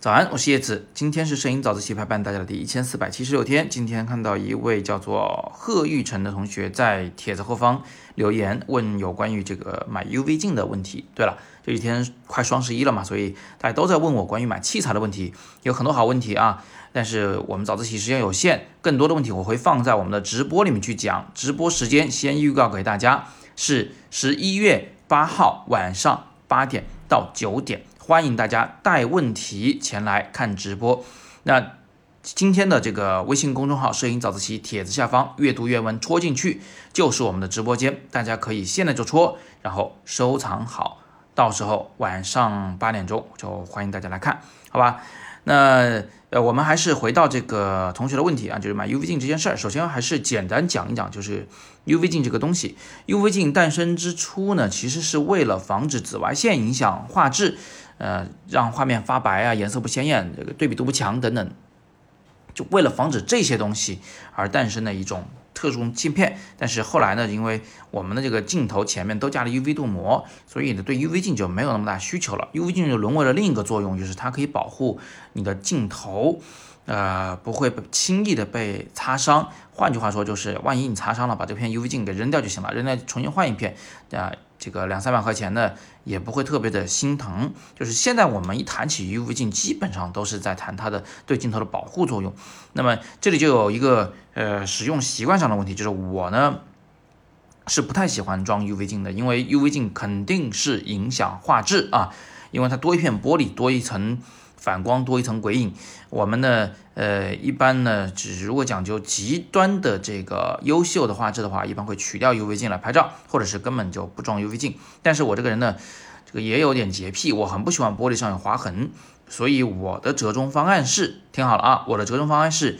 早安，我是叶子。今天是摄影早自习陪伴大家的第一千四百七十六天。今天看到一位叫做贺玉成的同学在帖子后方留言，问有关于这个买 UV 镜的问题。对了，这几天快双十一了嘛，所以大家都在问我关于买器材的问题，有很多好问题啊。但是我们早自习时间有限，更多的问题我会放在我们的直播里面去讲。直播时间先预告给大家，是十一月八号晚上八点到九点。欢迎大家带问题前来看直播。那今天的这个微信公众号“摄影早自习”帖子下方阅读原文戳进去就是我们的直播间，大家可以现在就戳，然后收藏好，到时候晚上八点钟就欢迎大家来看，好吧？那呃，我们还是回到这个同学的问题啊，就是买 UV 镜这件事儿。首先还是简单讲一讲，就是 UV 镜这个东西。UV 镜诞生之初呢，其实是为了防止紫外线影响画质。呃，让画面发白啊，颜色不鲜艳，这个对比度不强等等，就为了防止这些东西而诞生的一种特殊镜片。但是后来呢，因为我们的这个镜头前面都加了 UV 镀膜，所以呢，对 UV 镜就没有那么大需求了。UV 镜就沦为了另一个作用，就是它可以保护你的镜头，呃，不会轻易的被擦伤。换句话说，就是万一你擦伤了，把这片 UV 镜给扔掉就行了，扔掉重新换一片啊。这个两三百块钱呢也不会特别的心疼，就是现在我们一谈起 UV 镜，基本上都是在谈它的对镜头的保护作用。那么这里就有一个呃使用习惯上的问题，就是我呢是不太喜欢装 UV 镜的，因为 UV 镜肯定是影响画质啊，因为它多一片玻璃，多一层。反光多一层鬼影，我们呢，呃，一般呢，只如果讲究极端的这个优秀的画质的话，一般会取掉 UV 镜来拍照，或者是根本就不装 UV 镜。但是我这个人呢，这个也有点洁癖，我很不喜欢玻璃上有划痕，所以我的折中方案是，听好了啊，我的折中方案是，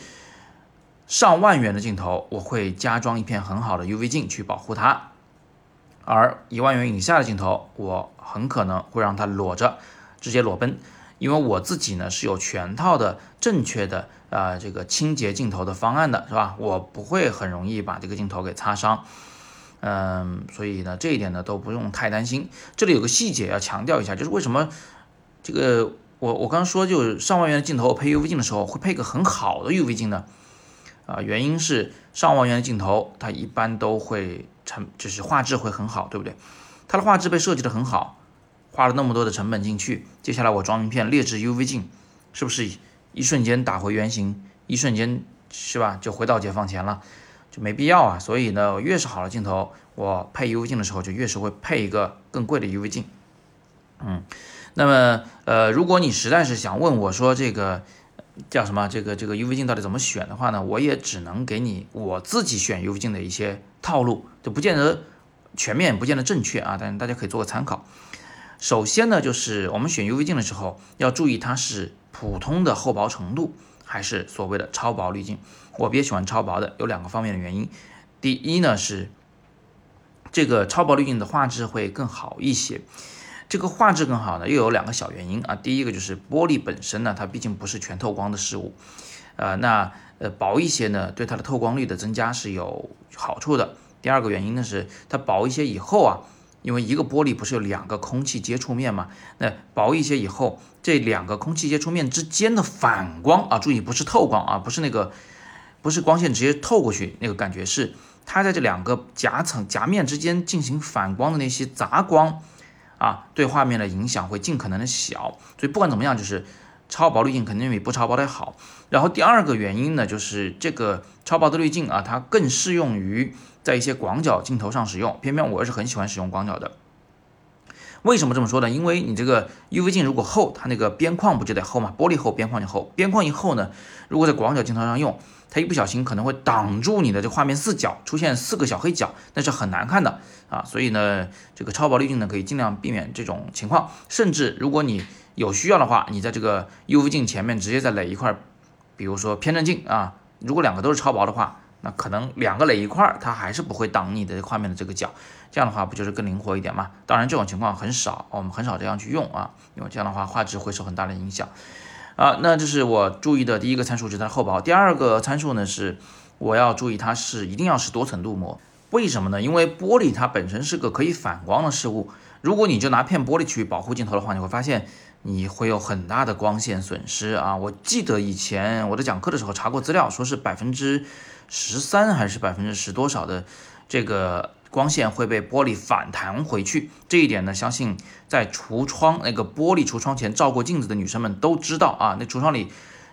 上万元的镜头我会加装一片很好的 UV 镜去保护它，而一万元以下的镜头，我很可能会让它裸着，直接裸奔。因为我自己呢是有全套的正确的啊这个清洁镜头的方案的，是吧？我不会很容易把这个镜头给擦伤，嗯，所以呢这一点呢都不用太担心。这里有个细节要强调一下，就是为什么这个我我刚刚说就是上万元的镜头配 UV 镜的时候会配个很好的 UV 镜呢？啊，原因是上万元的镜头它一般都会成就是画质会很好，对不对？它的画质被设计的很好。花了那么多的成本进去，接下来我装一片劣质 UV 镜，是不是一瞬间打回原形？一瞬间是吧？就回到解放前了，就没必要啊。所以呢，越是好的镜头，我配 UV 镜的时候就越是会配一个更贵的 UV 镜。嗯，那么呃，如果你实在是想问我说这个叫什么这个这个 UV 镜到底怎么选的话呢，我也只能给你我自己选 UV 镜的一些套路，就不见得全面，不见得正确啊，但是大家可以做个参考。首先呢，就是我们选 UV 镜的时候要注意它是普通的厚薄程度，还是所谓的超薄滤镜。我比较喜欢超薄的，有两个方面的原因。第一呢是这个超薄滤镜的画质会更好一些。这个画质更好呢，又有两个小原因啊。第一个就是玻璃本身呢，它毕竟不是全透光的事物，呃，那呃薄一些呢，对它的透光率的增加是有好处的。第二个原因呢是它薄一些以后啊。因为一个玻璃不是有两个空气接触面嘛？那薄一些以后，这两个空气接触面之间的反光啊，注意不是透光啊，不是那个，不是光线直接透过去那个感觉，是它在这两个夹层夹面之间进行反光的那些杂光啊，对画面的影响会尽可能的小。所以不管怎么样，就是超薄滤镜肯定比不超薄的好。然后第二个原因呢，就是这个超薄的滤镜啊，它更适用于。在一些广角镜头上使用，偏偏我是很喜欢使用广角的。为什么这么说呢？因为你这个 UV 镜如果厚，它那个边框不就得厚吗？玻璃厚，边框就厚。边框一厚呢，如果在广角镜头上用，它一不小心可能会挡住你的这画面四角，出现四个小黑角，那是很难看的啊。所以呢，这个超薄滤镜呢，可以尽量避免这种情况。甚至如果你有需要的话，你在这个 UV 镜前面直接再垒一块，比如说偏振镜啊，如果两个都是超薄的话。那可能两个垒一块，它还是不会挡你的画面的这个角，这样的话不就是更灵活一点吗？当然这种情况很少，我们很少这样去用啊，因为这样的话画质会受很大的影响啊。那这是我注意的第一个参数，就是它厚薄。第二个参数呢是我要注意它是一定要是多层镀膜，为什么呢？因为玻璃它本身是个可以反光的事物，如果你就拿片玻璃去保护镜头的话，你会发现你会有很大的光线损失啊。我记得以前我在讲课的时候查过资料，说是百分之十三还是百分之十多少的这个光线会被玻璃反弹回去。这一点呢，相信在橱窗那个玻璃橱窗前照过镜子的女生们都知道啊。那橱窗里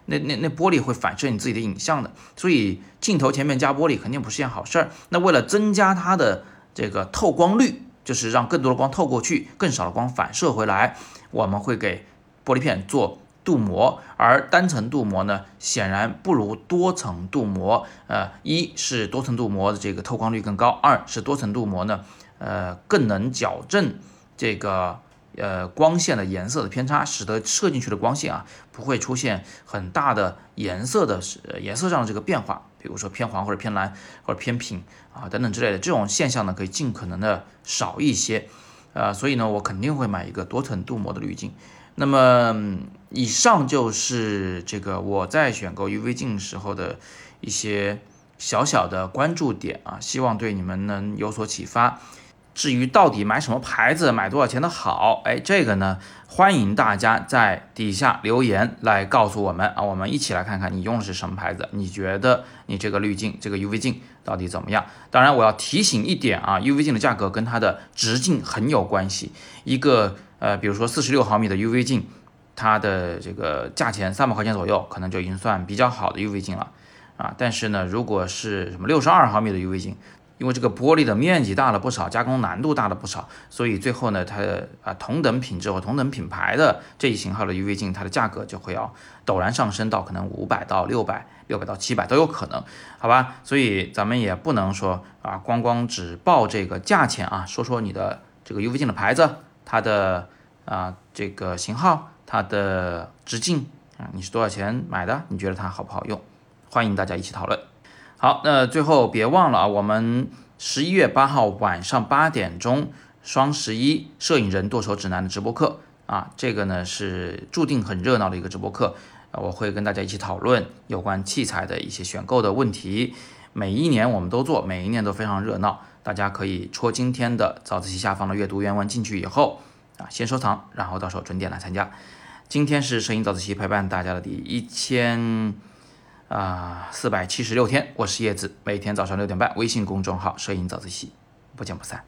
那那那玻璃会反射你自己的影像的，所以镜头前面加玻璃肯定不是件好事儿。那为了增加它的这个透光率。就是让更多的光透过去，更少的光反射回来。我们会给玻璃片做镀膜，而单层镀膜呢，显然不如多层镀膜。呃，一是多层镀膜的这个透光率更高，二是多层镀膜呢，呃，更能矫正这个呃光线的颜色的偏差，使得射进去的光线啊不会出现很大的颜色的呃颜色上的这个变化。比如说偏黄或者偏蓝或者偏品啊等等之类的这种现象呢，可以尽可能的少一些，呃，所以呢，我肯定会买一个多层镀膜的滤镜。那么以上就是这个我在选购 UV 镜时候的一些小小的关注点啊，希望对你们能有所启发。至于到底买什么牌子、买多少钱的好，哎，这个呢，欢迎大家在底下留言来告诉我们啊，我们一起来看看你用的是什么牌子，你觉得你这个滤镜、这个 UV 镜到底怎么样？当然，我要提醒一点啊，UV 镜的价格跟它的直径很有关系。一个呃，比如说四十六毫米的 UV 镜，它的这个价钱三百块钱左右，可能就已经算比较好的 UV 镜了啊。但是呢，如果是什么六十二毫米的 UV 镜，因为这个玻璃的面积大了不少，加工难度大了不少，所以最后呢，它的啊同等品质或同等品牌的这一型号的 UV 镜，它的价格就会要陡然上升到可能五百到六百，六百到七百都有可能，好吧？所以咱们也不能说啊，光光只报这个价钱啊，说说你的这个 UV 镜的牌子，它的啊这个型号，它的直径啊，你是多少钱买的？你觉得它好不好用？欢迎大家一起讨论。好，那最后别忘了啊，我们十一月八号晚上八点钟，双十一摄影人剁手指南的直播课啊，这个呢是注定很热闹的一个直播课，我会跟大家一起讨论有关器材的一些选购的问题。每一年我们都做，每一年都非常热闹，大家可以戳今天的早自习下方的阅读原文进去以后啊，先收藏，然后到时候准点来参加。今天是摄影早自习陪伴大家的第一千。啊，四百七十六天，我是叶子，每天早上六点半，微信公众号“摄影早自习”，不见不散。